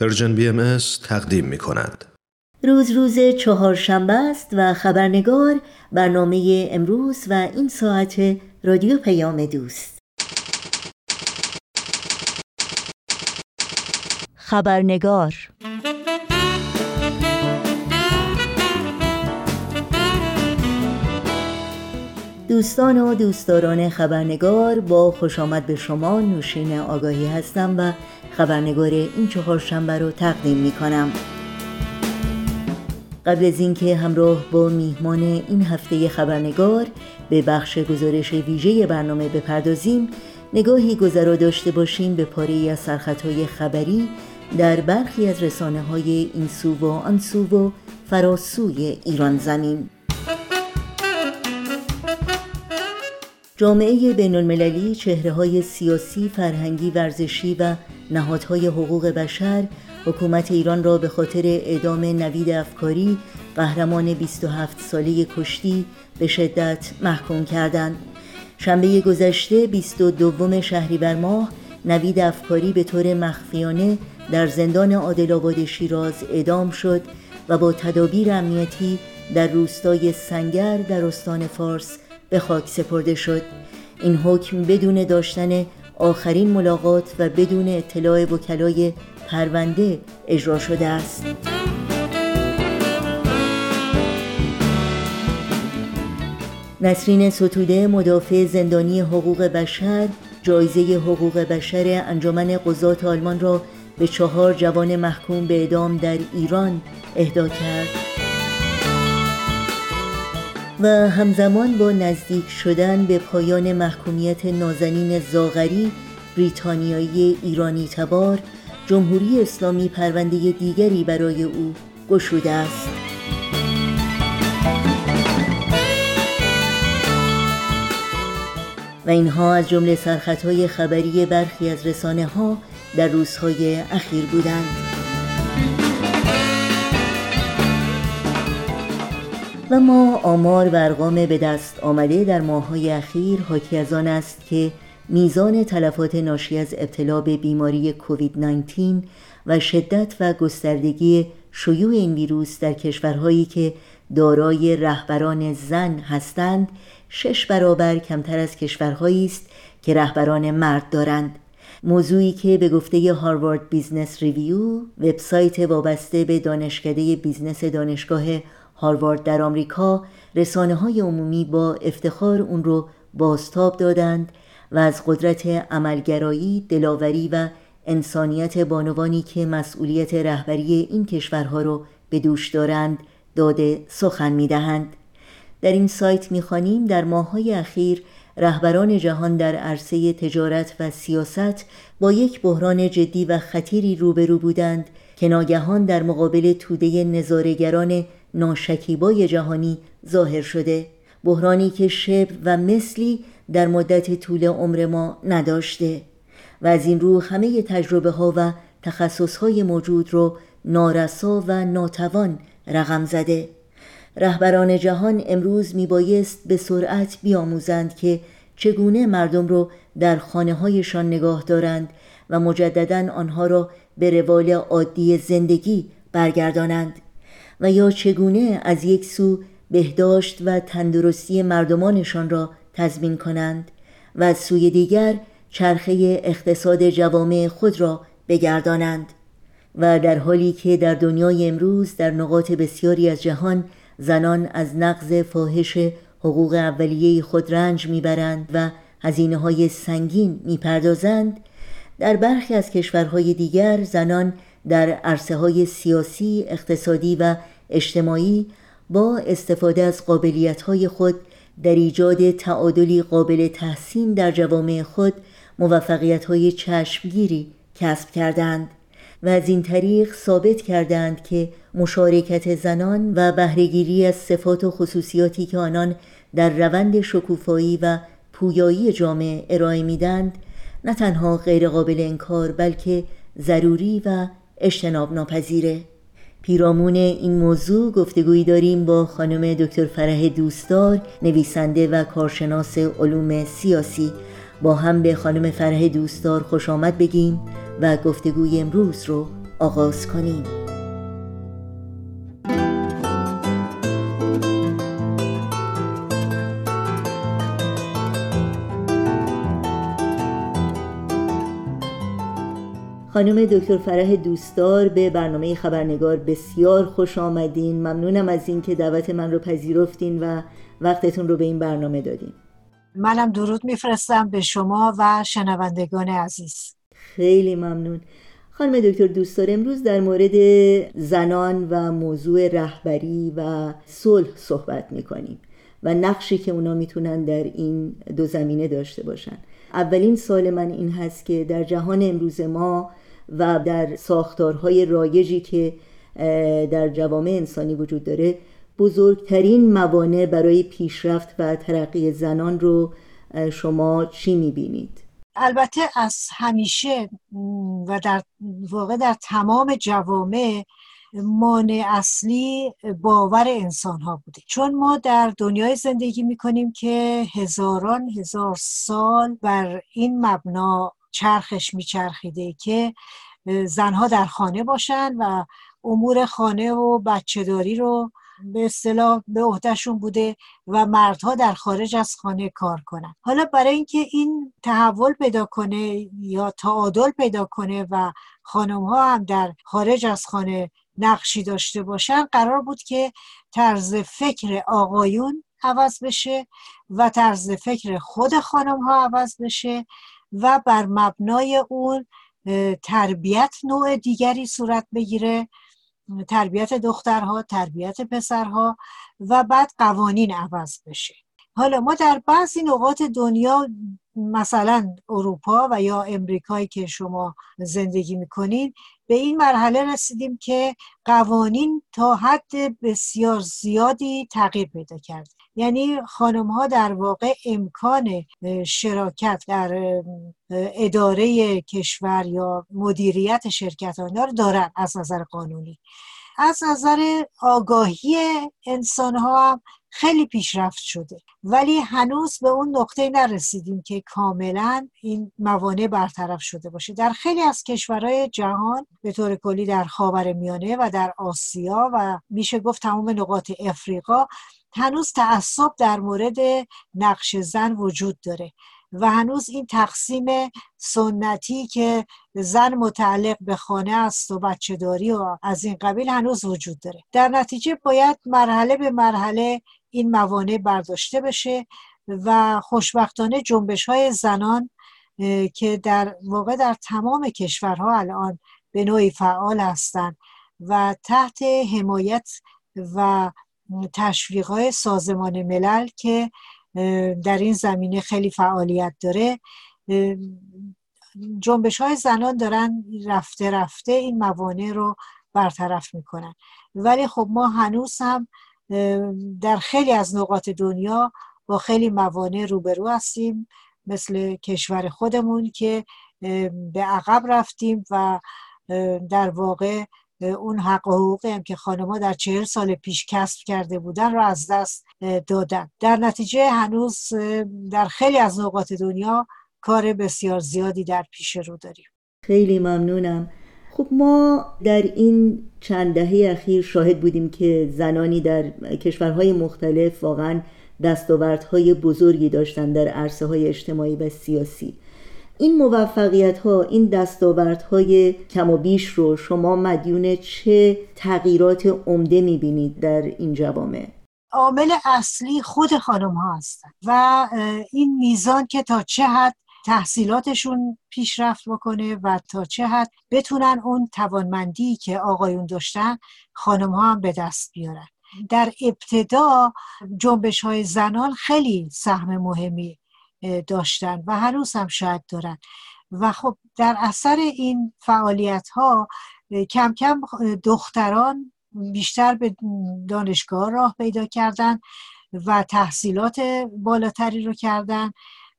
Persian BMS تقدیم می کند. روز روز چهارشنبه است و خبرنگار برنامه امروز و این ساعت رادیو پیام دوست خبرنگار دوستان و دوستداران خبرنگار با خوش آمد به شما نوشین آگاهی هستم و خبرنگار این چهارشنبه رو تقدیم می کنم قبل از اینکه همراه با میهمان این هفته خبرنگار به بخش گزارش ویژه برنامه بپردازیم نگاهی گذرا داشته باشیم به پاره از سرخطهای خبری در برخی از رسانه های این سو و آن سو و فراسوی ایران زمین. جامعه بین المللی چهره های سیاسی، فرهنگی، ورزشی و نهادهای حقوق بشر حکومت ایران را به خاطر اعدام نوید افکاری قهرمان 27 ساله کشتی به شدت محکوم کردند. شنبه گذشته 22 شهریور ماه نوید افکاری به طور مخفیانه در زندان عادل شیراز اعدام شد و با تدابیر امنیتی در روستای سنگر در استان فارس به خاک سپرده شد این حکم بدون داشتن آخرین ملاقات و بدون اطلاع وکلای پرونده اجرا شده است. نسرین ستوده مدافع زندانی حقوق بشر جایزه حقوق بشر انجمن قضات آلمان را به چهار جوان محکوم به اعدام در ایران اهدا کرد. و همزمان با نزدیک شدن به پایان محکومیت نازنین زاغری بریتانیایی ایرانی تبار جمهوری اسلامی پرونده دیگری برای او گشوده است. و اینها از جمله سرخطهای خبری برخی از رسانه ها در روزهای اخیر بودند. و ما آمار و ارقام به دست آمده در ماههای اخیر حاکی از آن است که میزان تلفات ناشی از ابتلا به بیماری کووید 19 و شدت و گستردگی شیوع این ویروس در کشورهایی که دارای رهبران زن هستند شش برابر کمتر از کشورهایی است که رهبران مرد دارند. موضوعی که به گفته Harvard Business Review وبسایت وابسته به دانشکده business دانشگاه هاروارد در آمریکا رسانه های عمومی با افتخار اون رو بازتاب دادند و از قدرت عملگرایی، دلاوری و انسانیت بانوانی که مسئولیت رهبری این کشورها رو به دوش دارند داد سخن می‌دهند. در این سایت می‌خوانیم در ماههای اخیر رهبران جهان در عرصه تجارت و سیاست با یک بحران جدی و خطیری روبرو بودند که ناگهان در مقابل توده نظارگران ناشکیبای جهانی ظاهر شده. بحرانی که شبر و مثلی در مدت طول عمر ما نداشته. و از این رو همه تجربه ها و تخصص های موجود رو نارسا و ناتوان رقم زده. رهبران جهان امروز میبایست به سرعت بیاموزند که چگونه مردم رو در خانه هایشان نگاه دارند و مجددا آنها را به روال عادی زندگی برگردانند. و یا چگونه از یک سو بهداشت و تندرستی مردمانشان را تضمین کنند و از سوی دیگر چرخه اقتصاد جوامع خود را بگردانند و در حالی که در دنیای امروز در نقاط بسیاری از جهان زنان از نقض فاحش حقوق اولیه خود رنج می‌برند و هزینه های سنگین می‌پردازند در برخی از کشورهای دیگر زنان در عرصه های سیاسی، اقتصادی و اجتماعی با استفاده از قابلیت های خود در ایجاد تعادلی قابل تحسین در جوامع خود موفقیت های چشمگیری کسب کردند و از این طریق ثابت کردند که مشارکت زنان و بهرهگیری از صفات و خصوصیاتی که آنان در روند شکوفایی و پویایی جامعه ارائه میدند نه تنها غیرقابل انکار بلکه ضروری و اجتناب ناپذیره پیرامون این موضوع گفتگویی داریم با خانم دکتر فرح دوستدار نویسنده و کارشناس علوم سیاسی. با هم به خانم فرح دوستدار خوش آمد بگیم و گفتگوی امروز رو آغاز کنیم. خانم دکتر فرح دوستدار به برنامه خبرنگار بسیار خوش آمدین. ممنونم از اینکه دعوت من رو پذیرفتین و وقتتون رو به این برنامه دادین. منم درود میفرستم به شما و شنوندگان عزیز. خیلی ممنون. خانم دکتر دوستدار امروز در مورد زنان و موضوع رهبری و صلح صحبت می‌کنیم و نقشی که اونا می‌تونن در این دو زمینه داشته باشن. اولین سال من این هست که در جهان امروز ما و در ساختارهای رایجی که در جوامع انسانی وجود داره بزرگترین موانع برای پیشرفت و ترقی زنان رو شما چی می‌بینید؟ البته از همیشه و در واقع در تمام جوامع مانع اصلی باور انسان ها بوده چون ما در دنیای زندگی می‌کنیم که هزاران هزار سال بر این مبنا چرخش میچرخیده که زنها در خانه باشن و امور خانه و بچه داری رو به اصطلاح به عهدهشون بوده و مردها در خارج از خانه کار کنن. حالا برای اینکه این تحول پیدا کنه یا تعادل پیدا کنه و خانم ها هم در خارج از خانه نقشی داشته باشن قرار بود که طرز فکر آقایون عوض بشه و طرز فکر خود خانم ها عوض بشه و بر مبنای اون تربیت نوع دیگری صورت بگیره. تربیت دخترها تربیت پسرها و بعد قوانین عوض بشه. حالا ما در بعضی نقاط دنیا مثلا اروپا و یا امریکایی که شما زندگی می‌کنین به این مرحله رسیدیم که قوانین تا حد بسیار زیادی تغییر پیدا کرد یعنی خانم ها در واقع امکان شراکت در اداره کشور یا مدیریت شرکت ها رو دارن از نظر قانونی. از نظر آگاهی انسان ها هم خیلی پیشرفت شده. ولی هنوز به اون نقطه نرسیدیم که کاملا این موانع برطرف شده باشه. در خیلی از کشورهای جهان به طور کلی در خاور میانه و در آسیا و میشه گفت تمام نقاط افریقا هنوز تعصب در مورد نقش زن وجود داره و هنوز این تقسیم سنتی که زن متعلق به خانه است و بچه داری و از این قبیل هنوز وجود داره. در نتیجه باید مرحله به مرحله این موانع برداشته بشه و خوشبختانه جنبش های زنان که در واقع در تمام کشورها الان به نوعی فعال هستند و تحت حمایت و تشویق های سازمان ملل که در این زمینه خیلی فعالیت داره. جنبش های زنان دارن رفته رفته این موانع رو برطرف می‌کنن. ولی خب ما هنوز هم در خیلی از نقاط دنیا با خیلی موانع روبرو هستیم. مثل کشور خودمون که به عقب رفتیم و در واقع اون حق و حقوقی هم که خانمها در چهل سال پیش کسب کرده بودن رو از دست دادن. در نتیجه هنوز در خیلی از نقاط دنیا کار بسیار زیادی در پیش رو داریم. خیلی ممنونم. خب ما در این چند دهه اخیر شاهد بودیم که زنانی در کشورهای مختلف واقعا دستاوردهای بزرگی داشتن در عرصه های اجتماعی و سیاسی. این موفقیت ها این دستاورت های کم و بیش رو شما مدیون چه تغییرات عمده می‌بینید در این جوامع؟ عامل اصلی خود خانم ها هستن و این میزان که تا چه حد تحصیلاتشون پیشرفت بکنه و تا چه حد بتونن اون توانمندی که آقایون داشتن خانم ها هم به دست بیارن. در ابتدا جنبش های زنان خیلی سهم مهمی داشتن و هنوز هم شاید دارن. و خب در اثر این فعالیت ها کم کم دختران بیشتر به دانشگاه راه پیدا کردن و تحصیلات بالاتری رو کردن.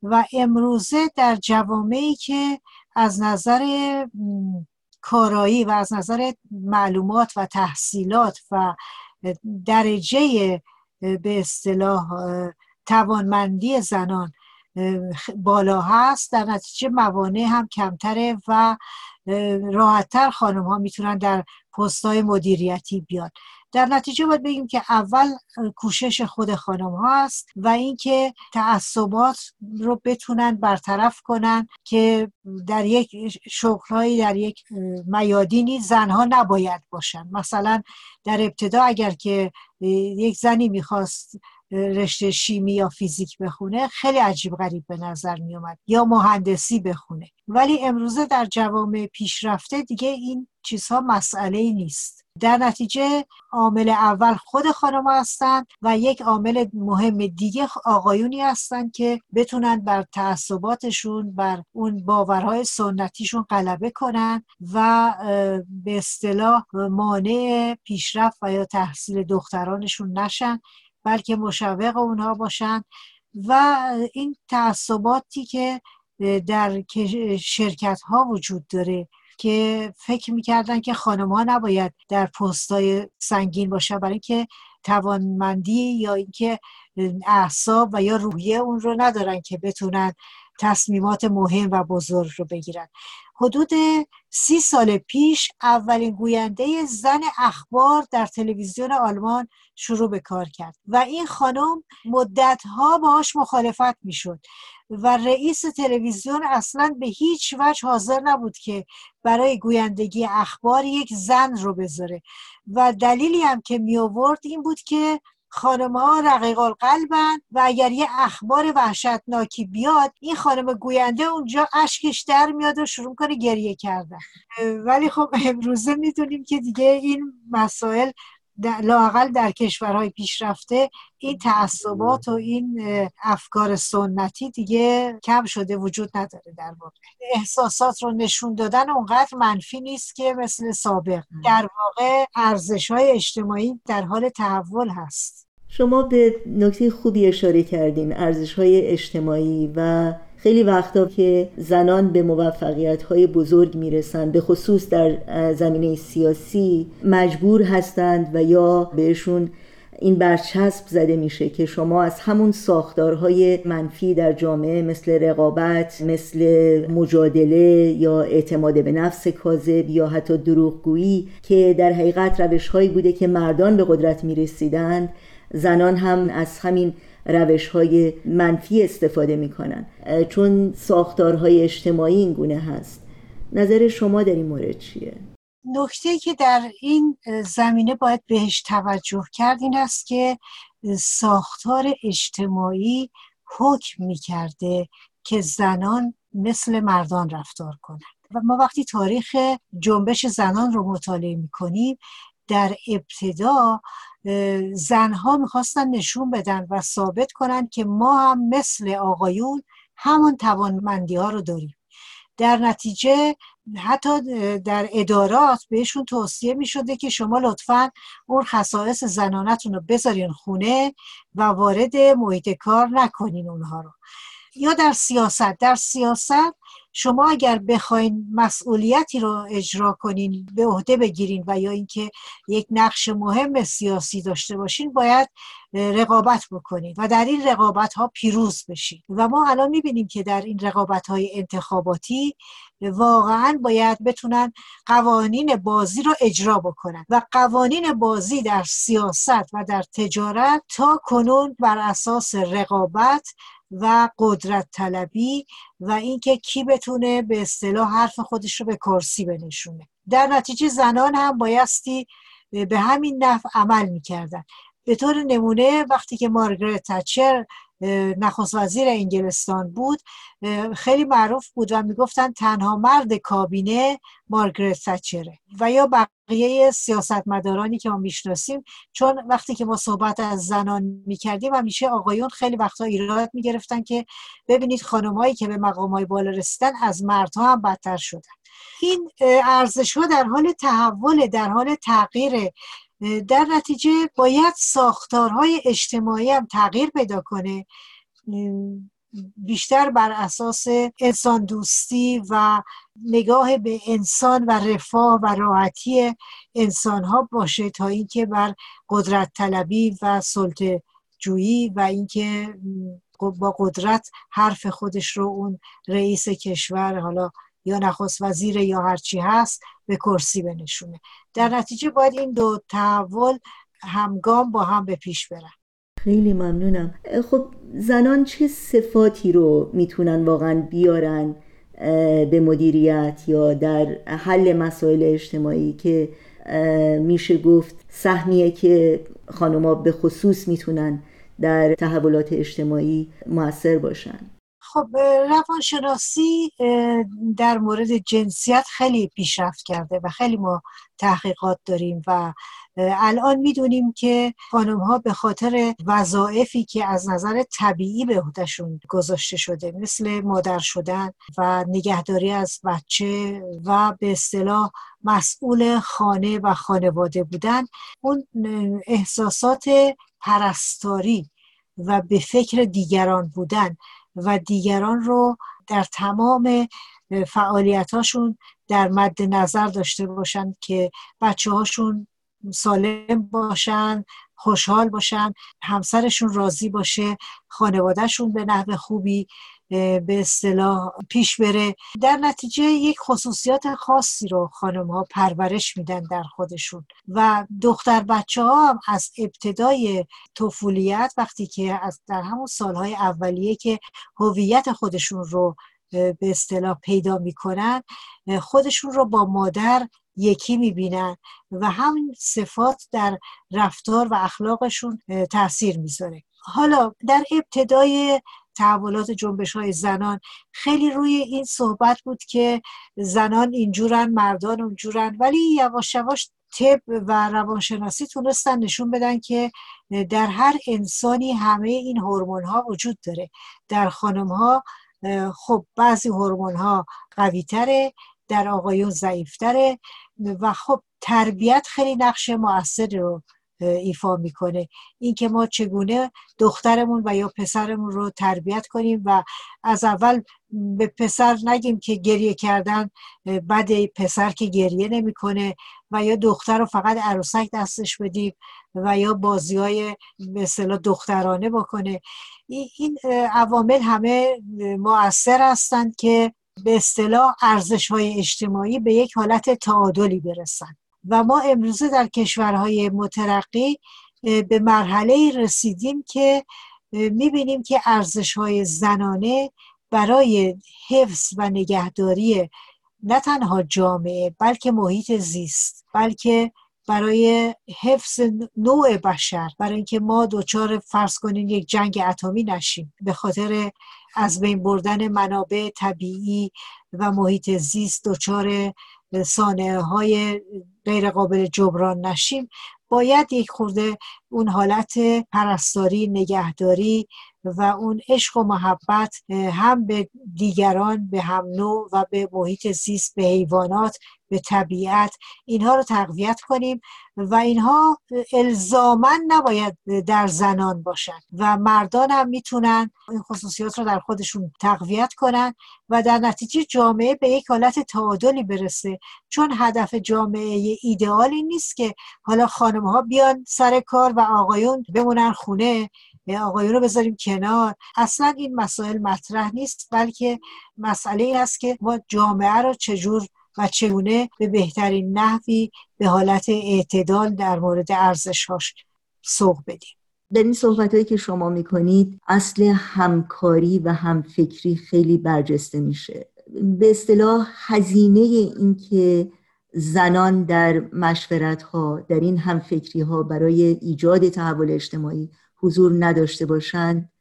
و امروزه در جوامعی که از نظر کارایی و از نظر معلومات و تحصیلات و درجه به اصطلاح توانمندی زنان بالا هست در نتیجه موانع هم کمتره و راحتتر خانم ها می‌تونن در پست های مدیریتی بیان. در نتیجه باید بگیم که اول کوشش خود خانم ها هست و اینکه تعصبات رو بتونن برطرف کنن که در یک شغلهایی در یک میادینی زنها نباید باشن. مثلا در ابتدا اگر که یک زنی می‌خواست رشته شیمی یا فیزیک بخونه خیلی عجیب غریب به نظر می اومد یا مهندسی بخونه. ولی امروزه در جوامع پیشرفته دیگه این چیزها مسئله نیست. در نتیجه عامل اول خود خانم هستند و یک عامل مهم دیگه آقایونی هستند که بتونن بر تعصباتشون بر اون باورهای سنتیشون غلبه کنن و به اصطلاح مانع پیشرفت و یا تحصیل دخترانشون نشن. بلکه مشوق اونها باشن و این تعصباتی که در شرکت ها وجود داره که فکر می‌کردن که خانم ها نباید در پستای سنگین باشه برای اینکه توانمندی یا اینکه اعصاب و یا روحیه اون رو ندارن که بتونن تصمیمات مهم و بزرگ رو بگیرن. حدود سی سال پیش اولین گوینده زن اخبار در تلویزیون آلمان شروع به کار کرد و این خانم مدتها باهاش مخالفت می‌شد و رئیس تلویزیون اصلا به هیچ وجه حاضر نبود که برای گویندگی اخبار یک زن رو بذاره و دلیلی هم که می آورد این بود که خانم ها رقیق القلبن و اگر یه اخبار وحشتناکی بیاد این خانم گوینده اونجا اشکش در میاد و شروع کنه گریه کردن. ولی خب امروزه می‌دونیم که دیگه این مسائل لاقل در کشورهای پیشرفته این تعصبات و این افکار سنتی دیگه کم شده وجود نداره در واقع. احساسات رو نشون دادن اونقدر منفی نیست که مثل سابق. در واقع ارزش های اجتماعی در حال تحول هست. شما به نکته خوبی اشاره کردین ارزش های اجتماعی و خیلی وقتا که زنان به موفقیت های بزرگ می‌رسند به خصوص در زمینه سیاسی مجبور هستند و یا بهشون این برچسب زده میشه که شما از همون ساختارهای منفی در جامعه مثل رقابت مثل مجادله یا اعتماد به نفس کاذب یا حتی دروغگویی که در حقیقت روشهایی بوده که مردان به قدرت می‌رسیدند زنان هم از همین روش های منفی استفاده می‌کنن چون ساختارهای اجتماعی این گونه هست نظر شما در این مورد چیه؟ نکته که در این زمینه باید بهش توجه کرد این است که ساختار اجتماعی حکم می‌کرده که زنان مثل مردان رفتار کنند و ما وقتی تاریخ جنبش زنان رو مطالعه می‌کنیم در ابتدا زنها می‌خواستن نشون بدن و ثابت کنن که ما هم مثل آقایون همون توانمندی ها رو داریم. در نتیجه حتی در ادارات بهشون توصیه می شده که شما لطفا اون خصائص زنانتون رو بذارین خونه و وارد محیط کار نکنین اونها رو. یا در سیاست در سیاست شما اگر بخواین مسئولیتی رو اجرا کنین به عهده بگیرین و یا اینکه یک نقش مهم سیاسی داشته باشین باید رقابت بکنید و در این رقابت ها پیروز بشین. و ما الان می‌بینیم که در این رقابت های انتخاباتی واقعا باید بتونن قوانین بازی رو اجرا بکنن و قوانین بازی در سیاست و در تجارت تا کنون بر اساس رقابت و قدرت طلبی و اینکه کی بتونه به اصطلاح حرف خودش رو به کرسی بنشونه. در نتیجه زنان هم بایستی به همین نحو عمل می‌کردن. به طور نمونه وقتی که مارگرت تچر نخست وزیر انگلستان بود. خیلی معروف بود و می‌گفتن تنها مرد کابینه مارگرت تچره و یا بقیه سیاستمدارانی که ما می‌شناسیم چون وقتی که ما صحبت از زنان می‌کردیم همیشه آقایون خیلی وقتا ایراد می‌گرفتن که ببینید خانمهایی که به مقام های بالا رسیدن از مردها هم بدتر شدن. این ارزش ها در حال تحول در حال تغییر در نتیجه باید ساختارهای اجتماعی هم تغییر پیدا کنه بیشتر بر اساس انسان دوستی و نگاه به انسان و رفاه و راحتی انسان ها باشه تا اینکه بر قدرت طلبی و سلطه جویی و اینکه با قدرت حرف خودش رو اون رئیس کشور حالا یا نخست وزیر یا هرچی هست به کرسی بنشونه. در نتیجه باید این دو تحول همگام با هم به پیش برن. خیلی ممنونم. خب زنان چه صفاتی رو می‌تونن واقعا بیارن به مدیریت یا در حل مسائل اجتماعی که میشه گفت سهمیه که خانوما به خصوص می‌تونن در تحولات اجتماعی موثر باشن؟ خب روانشناسی در مورد جنسیت خیلی پیشرفت کرده و خیلی ما تحقیقات داریم و الان می‌دونیم که خانم ها به خاطر وظایفی که از نظر طبیعی به عهدهشون گذاشته شده مثل مادر شدن و نگهداری از بچه و به اصطلاح مسئول خانه و خانواده بودن اون احساسات پرستاری و به فکر دیگران بودن و دیگران رو در تمام فعالیتاشون در مد نظر داشته باشن که بچه هاشون سالم باشن خوشحال باشن همسرشون راضی باشه خانوادهشون به نحو خوبی به اصطلاح پیش بره. در نتیجه یک خصوصیات خاصی رو خانم ها پرورش میدن در خودشون. و دختر بچه ها هم از ابتدای طفولیت وقتی که از در همون سالهای اولیه که هویت خودشون رو به اصطلاح پیدا می‌کنن خودشون رو با مادر یکی می‌بینن و همین صفات در رفتار و اخلاقشون تاثیر می‌ذاره. حالا در ابتدای تحولات جنبش های زنان. خیلی روی این صحبت بود که زنان اینجورن مردان اونجورن ولی یواش یواش طب و روانشناسی تونستن نشون بدن که در هر انسانی همه این هورمون ها وجود داره. در خانم ها خب بعضی هورمون ها قوی تره در آقایون ضعیفتره و خب تربیت خیلی نقش موثری رو ایفا می‌کنه. اینکه ما چگونه دخترمون و یا پسرمون رو تربیت کنیم و از اول به پسر نگیم که گریه کردن بعد پسر که گریه نمی‌کنه و یا دختر رو فقط عروسک دستش بدیم و یا بازی های مثلا دخترانه بکنه. این عوامل همه مؤثر هستند که به اصطلاح ارزش های اجتماعی به یک حالت تعادلی برسن. و ما امروزه در کشورهای مترقی به مرحله رسیدیم که می‌بینیم که ارزش های زنانه برای حفظ و نگهداری نه تنها جامعه بلکه محیط زیست بلکه برای حفظ نوع بشر برای اینکه ما دوچار فرض کنیم یک جنگ اتمی نشیم. به خاطر از بین بردن منابع طبیعی و محیط زیست دچار سانه های غیر قابل جبران نشیم باید یک خورده اون حالت پرستاری نگهداری و اون عشق و محبت هم به دیگران به هم نوع و به محیط زیست به حیوانات به طبیعت اینها رو تقویت کنیم. و اینها الزاما نباید در زنان باشن و مردان هم می‌تونن این خصوصیات رو در خودشون تقویت کنن و در نتیجه جامعه به یک حالت تعادلی برسه. چون هدف جامعه ایدئالی نیست که حالا خانم ها بیان سر کار و آقایون بمونن خونه آقایون رو بذاریم کنار. اصلا این مسائل مطرح نیست بلکه مسئله ای است که ما جامعه رو چجور و چگونه به بهترین نحوی به حالت اعتدال در مورد ارزشهاش سوق بدیم. در این صحبت هایی که شما می‌کنید اصل همکاری و همفکری خیلی برجسته میشه. به اصطلاح هزینه این که زنان در مشورت ها در این همفکری ها برای ایجاد تحول اجتماعی حضور نداشته باشند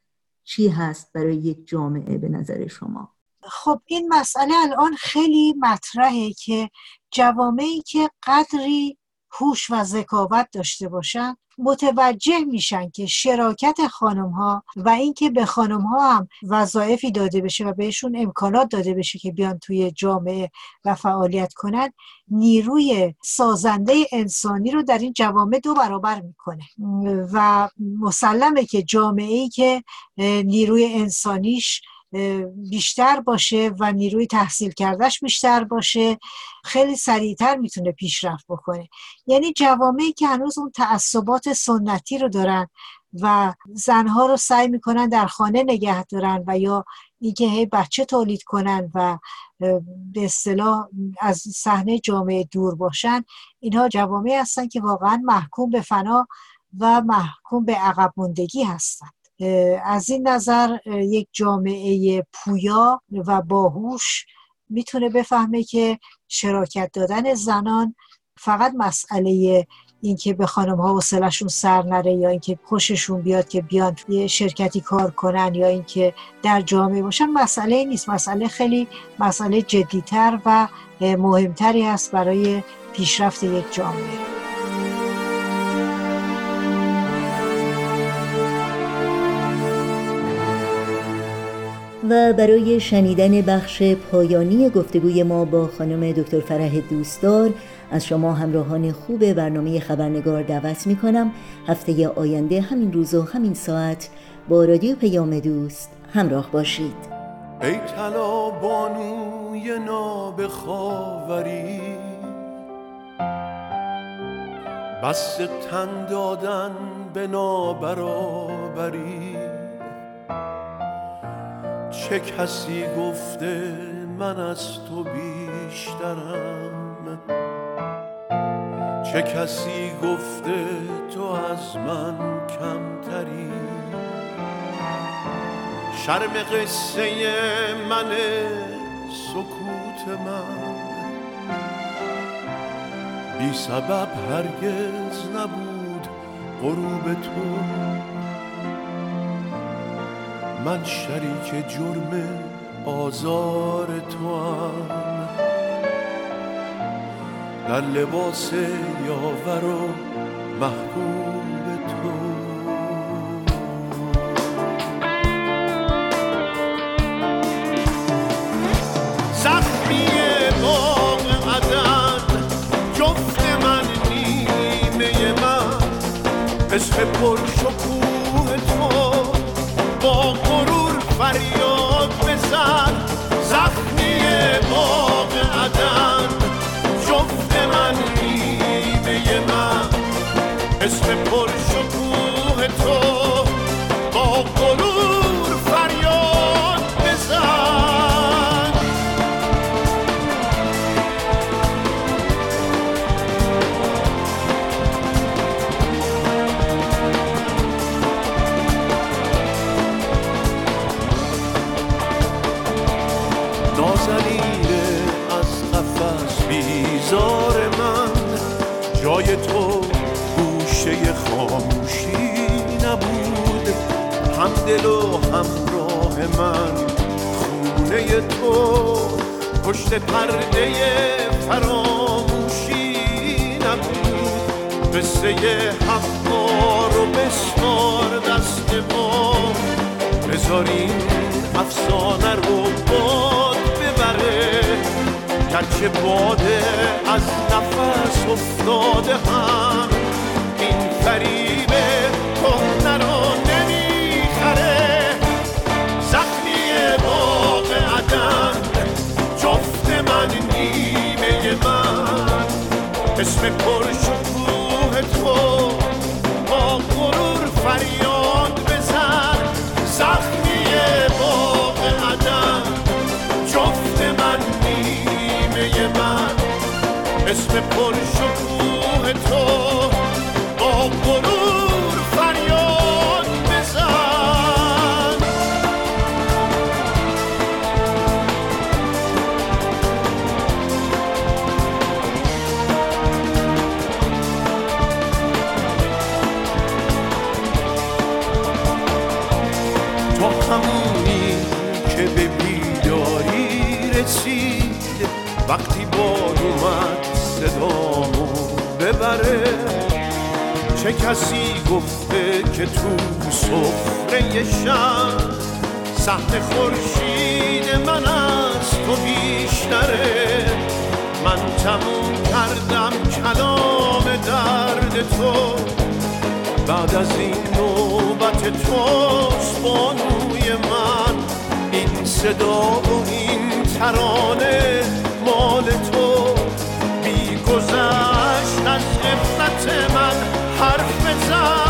چی هست برای یک جامعه به نظر شما؟ خب این مسئله الان خیلی مطرحه که جوامعی که قدری هوش و ذکاوت داشته باشن متوجه میشن که شراکت خانم ها و اینکه به خانم ها هم وظایفی داده بشه و بهشون امکانات داده بشه که بیان توی جامعه و فعالیت کنن نیروی سازنده انسانی رو در این جوامع دو برابر می‌کنه. و مسلمه که جامعه ای که نیروی انسانیش بیشتر باشه و نیروی تحصیل کردش بیشتر باشه خیلی سریعتر می‌تونه پیشرفت بکنه. یعنی جوامعی که هنوز اون تعصبات سنتی رو دارن و زنها رو سعی می‌کنن در خانه نگه دارن و یا اینکه هی بچه تولید کنن و به اصطلاح از صحنه جامعه دور باشن اینها جوامعی هستن که واقعا محکوم به فنا و محکوم به عقب مندگی هستند از این نظر یک جامعه پویا و باهوش می‌تونه بفهمه که شراکت دادن زنان فقط مسئله اینکه به خانم ها حوصلشون سر نره یا اینکه خوششون بیاد که بیان یه شرکتی کار کنن یا اینکه در جامعه باشن مسئله نیست. مسئله خیلی مسئله جدیتر و مهمتری است برای پیشرفت یک جامعه. و برای شنیدن بخش پایانی گفتگوی ما با خانم دکتر فرح دوستدار از شما همراهان خوب برنامه خبرنگار دعوت می کنم هفته آینده همین روز و همین ساعت با رادیو پیام دوست همراه باشید. ای طلا بانوی نابخاوری بس تن دادن به نابرابری. چه کسی گفته من از تو بیشترم؟ چه کسی گفته تو از من کمتری؟ شرم قصه من سکوت من. بی سبب هرگز نبود غروب تو. من شریک جرم آزار تو هم در لباس یاور و محبوب تو. زخمی اسم پر دل و همراه من. خونه تو پشت پرده فراموشی نبود. قصه حقار و بسمار دست ما. بذارین افسانه رو باد ببره. گرچه باده از نفس افتاده هم. این فریب اسم پر شکوه تو. با غرور فریاد بزن. زخمی باغ عدن جفت من نیمه من. اسم پر از این نوبت توست بانوی من. این صدا و این ترانه مال تو. بی گذشت از افتت من حرف بزن.